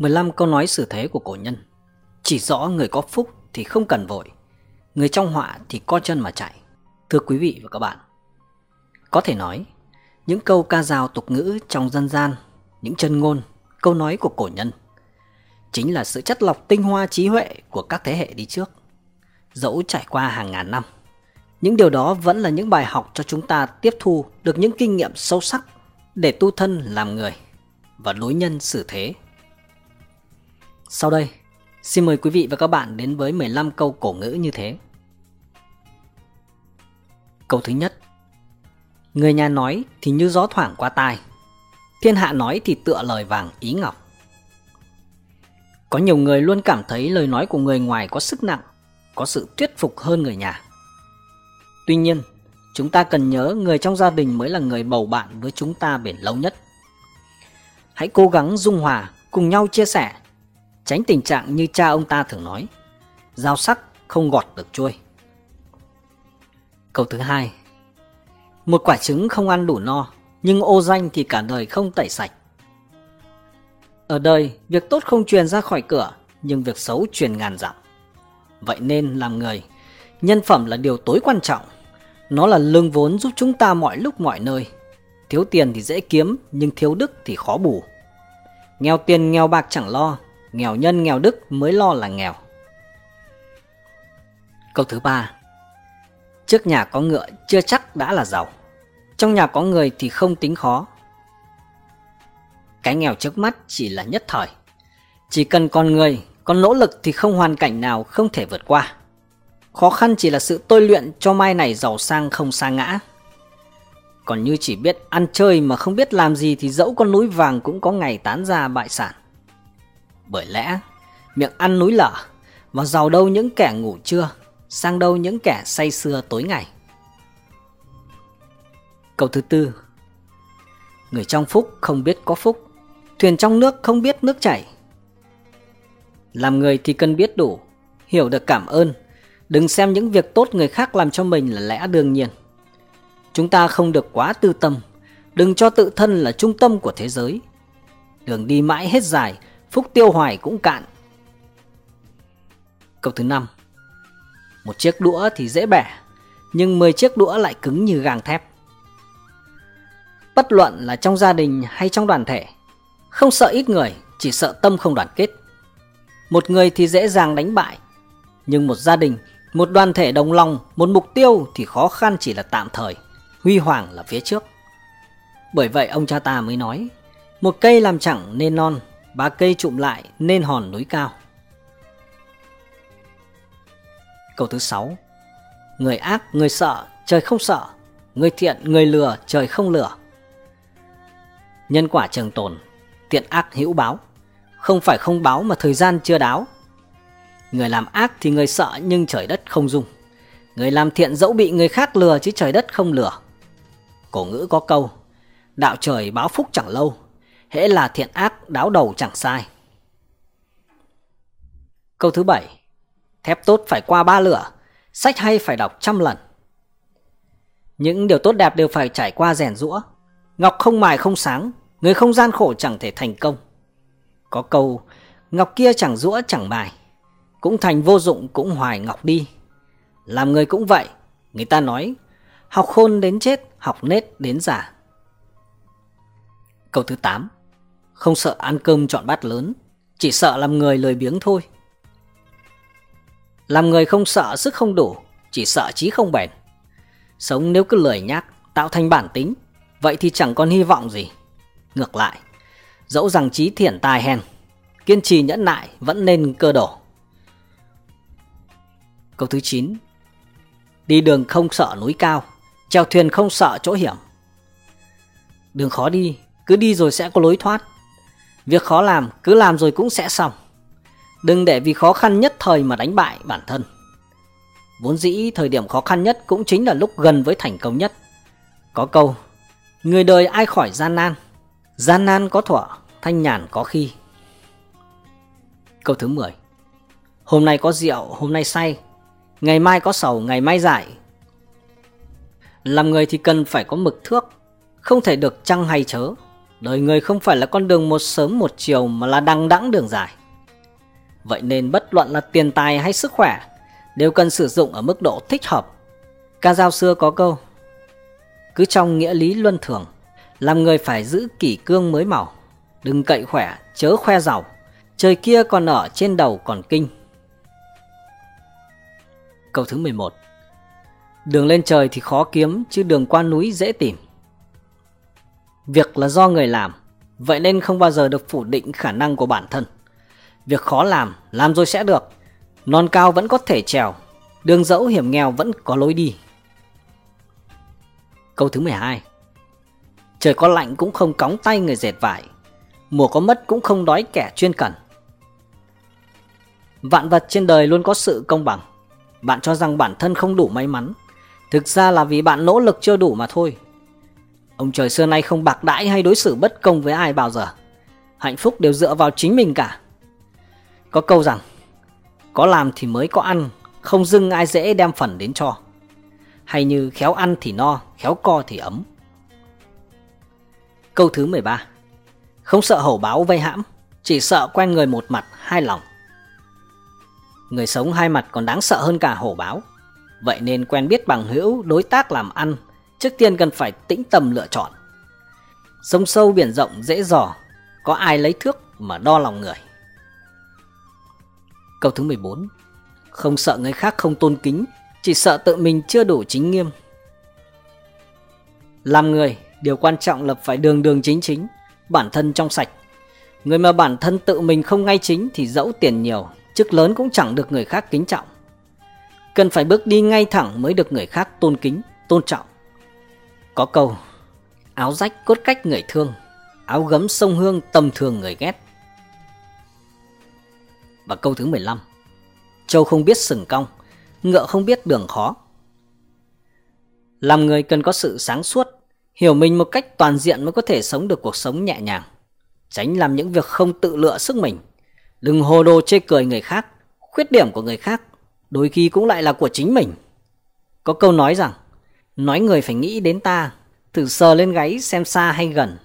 15 câu nói xử thế của cổ nhân. Chỉ rõ người có phúc thì không cần vội Người trong họa thì co chân mà chạy. Thưa quý vị và các bạn Có thể nói Những câu ca dao tục ngữ trong dân gian Những chân ngôn, câu nói của cổ nhân Chính là sự chất lọc tinh hoa trí huệ của các thế hệ đi trước. Dẫu trải qua hàng ngàn năm Những điều đó vẫn là những bài học cho chúng ta tiếp thu được những kinh nghiệm sâu sắc Để tu thân làm người và đối nhân xử thế sau đây, xin mời quý vị và các bạn đến với 15 câu cổ ngữ như thế. Câu thứ nhất. Người nhà nói thì như gió thoảng qua tai Thiên hạ nói thì tựa lời vàng ý ngọc. Có nhiều người luôn cảm thấy lời nói của người ngoài có sức nặng Có sự thuyết phục hơn người nhà. Tuy nhiên, chúng ta cần nhớ người trong gia đình mới là người bầu bạn với chúng ta bền lâu nhất. Hãy cố gắng dung hòa, cùng nhau chia sẻ tránh tình trạng như cha ông ta thường nói, dao sắc không gọt được chuôi Câu thứ hai Một quả trứng không ăn đủ no, nhưng ô danh thì cả đời không tẩy sạch. Ở đời, việc tốt không truyền ra khỏi cửa, nhưng việc xấu truyền ngàn dặm. Vậy nên làm người, nhân phẩm là điều tối quan trọng. Nó là lương vốn giúp chúng ta mọi lúc mọi nơi. Thiếu tiền thì dễ kiếm, nhưng thiếu đức thì khó bù. Nghèo tiền nghèo bạc chẳng lo, nghèo nhân nghèo đức mới lo là nghèo. Câu thứ ba Trước nhà có ngựa chưa chắc đã là giàu. Trong nhà có người thì không tính khó. Cái nghèo trước mắt chỉ là nhất thời. Chỉ cần con người, còn nỗ lực thì không hoàn cảnh nào không thể vượt qua. Khó khăn chỉ là sự tôi luyện cho mai này giàu sang không sa ngã. Còn như chỉ biết ăn chơi mà không biết làm gì thì dẫu con núi vàng cũng có ngày tán ra bại sản. Bởi lẽ, miệng ăn núi lở, và giàu đâu những kẻ ngủ trưa, sang đâu những kẻ say sưa tối ngày. Câu thứ tư Người trong phúc không biết có phúc, thuyền trong nước không biết nước chảy. Làm người thì cần biết đủ, hiểu được cảm ơn, đừng xem những việc tốt người khác làm cho mình là lẽ đương nhiên. Chúng ta không được quá tư tâm, đừng cho tự thân là trung tâm của thế giới. Đường đi mãi hết dài, phúc tiêu hoài cũng cạn. Câu thứ năm Một chiếc đũa thì dễ bẻ, nhưng 10 chiếc đũa lại cứng như gang thép. Bất luận là trong gia đình hay trong đoàn thể, không sợ ít người, chỉ sợ tâm không đoàn kết. Một người thì dễ dàng đánh bại, nhưng một gia đình, một đoàn thể đồng lòng, một mục tiêu thì khó khăn chỉ là tạm thời, huy hoàng là phía trước. Bởi vậy ông cha ta mới nói, một cây làm chẳng nên non, ba cây trụm lại nên hòn núi cao. Câu thứ 6 Người ác, người sợ, trời không sợ. Người thiện, người lừa, trời không lừa. Nhân quả trường tồn, tiện ác hữu báo. Không phải không báo mà thời gian chưa đáo. Người làm ác thì người sợ nhưng trời đất không dung. Người làm thiện dẫu bị người khác lừa chứ trời đất không lừa. Cổ ngữ có câu, đạo trời báo phúc chẳng lâu, hễ là thiện ác đáo đầu chẳng sai. Câu thứ bảy Thép tốt phải qua ba lửa, sách hay phải đọc trăm lần. Những điều tốt đẹp đều phải trải qua rèn rũa. Ngọc không mài không sáng, người không gian khổ chẳng thể thành công. Có câu, ngọc kia chẳng rũa chẳng mài, cũng thành vô dụng cũng hoài ngọc đi. Làm người cũng vậy, người ta nói, học khôn đến chết, học nết đến giả. Câu thứ 8 không sợ ăn cơm chọn bát lớn, chỉ sợ làm người lười biếng thôi. Làm người không sợ sức không đủ, chỉ sợ trí không bền. Sống nếu cứ lười nhác, tạo thành bản tính, vậy thì chẳng còn hy vọng gì. Ngược lại, dẫu rằng trí thiển tài hèn, kiên trì nhẫn nại vẫn nên cơ đổ. Câu thứ 9 Đi đường không sợ núi cao, chèo thuyền không sợ chỗ hiểm. Đường khó đi, cứ đi rồi sẽ có lối thoát. Việc khó làm cứ làm rồi cũng sẽ xong. Đừng để vì khó khăn nhất thời mà đánh bại bản thân. Vốn dĩ thời điểm khó khăn nhất cũng chính là lúc gần với thành công nhất. Có câu, người đời ai khỏi gian nan, gian nan có thuở, thanh nhàn có khi. Câu thứ 10 Hôm nay có rượu, hôm nay say, ngày mai có sầu, ngày mai giải. Làm người thì cần phải có mực thước, không thể được trăng hay chớ đời người không phải là con đường một sớm một chiều mà là đằng đẵng đường dài. Vậy nên bất luận là tiền tài hay sức khỏe đều cần sử dụng ở mức độ thích hợp. Ca dao xưa có câu Cứ trong nghĩa lý luân thường Làm người phải giữ kỷ cương mới màu Đừng cậy khỏe, chớ khoe giàu Trời kia còn ở trên đầu còn kinh Câu thứ 11 Đường lên trời thì khó kiếm chứ đường qua núi dễ tìm Việc là do người làm Vậy nên không bao giờ được phủ định khả năng của bản thân. Việc khó làm, làm rồi sẽ được. Non cao vẫn có thể trèo Đường dẫu hiểm nghèo vẫn có lối đi. Câu thứ 12 Trời có lạnh cũng không cóng tay người dệt vải Mùa có mất cũng không đói kẻ chuyên cần. Vạn vật trên đời luôn có sự công bằng. Bạn cho rằng bản thân không đủ may mắn Thực ra là vì bạn nỗ lực chưa đủ mà thôi. Ông trời xưa nay không bạc đãi hay đối xử bất công với ai bao giờ. Hạnh phúc đều dựa vào chính mình cả. Có câu rằng, Có làm thì mới có ăn, Không dưng ai dễ đem phần đến cho. Hay như khéo ăn thì no, Khéo co thì ấm. Câu thứ 13 Không sợ hổ báo vây hãm, Chỉ sợ quen người một mặt, hai lòng. Người sống hai mặt còn đáng sợ hơn cả hổ báo. Vậy nên quen biết bằng hữu đối tác làm ăn Trước tiên cần phải tĩnh tâm lựa chọn. Sông sâu biển rộng dễ dò Có ai lấy thước mà đo lòng người? Câu thứ 14 Không sợ người khác không tôn kính Chỉ sợ tự mình chưa đủ chính nghiêm. Làm người Điều quan trọng là phải đường đường chính chính Bản thân trong sạch. Người mà bản thân tự mình không ngay chính Thì dẫu tiền nhiều Chức lớn cũng chẳng được người khác kính trọng. Cần phải bước đi ngay thẳng mới được người khác tôn kính, tôn trọng. Có câu, Áo rách cốt cách người thương, Áo gấm sông hương tầm thường người ghét. Và câu thứ 15 Châu không biết sừng cong, Ngựa không biết đường khó. Làm người cần có sự sáng suốt, Hiểu mình một cách toàn diện mới có thể sống được cuộc sống nhẹ nhàng. Tránh làm những việc không tự lựa sức mình. Đừng hồ đồ chê cười người khác, Khuyết điểm của người khác Đôi khi cũng lại là của chính mình. Có câu nói rằng Nói người phải nghĩ đến ta Thử sờ lên gáy xem xa hay gần.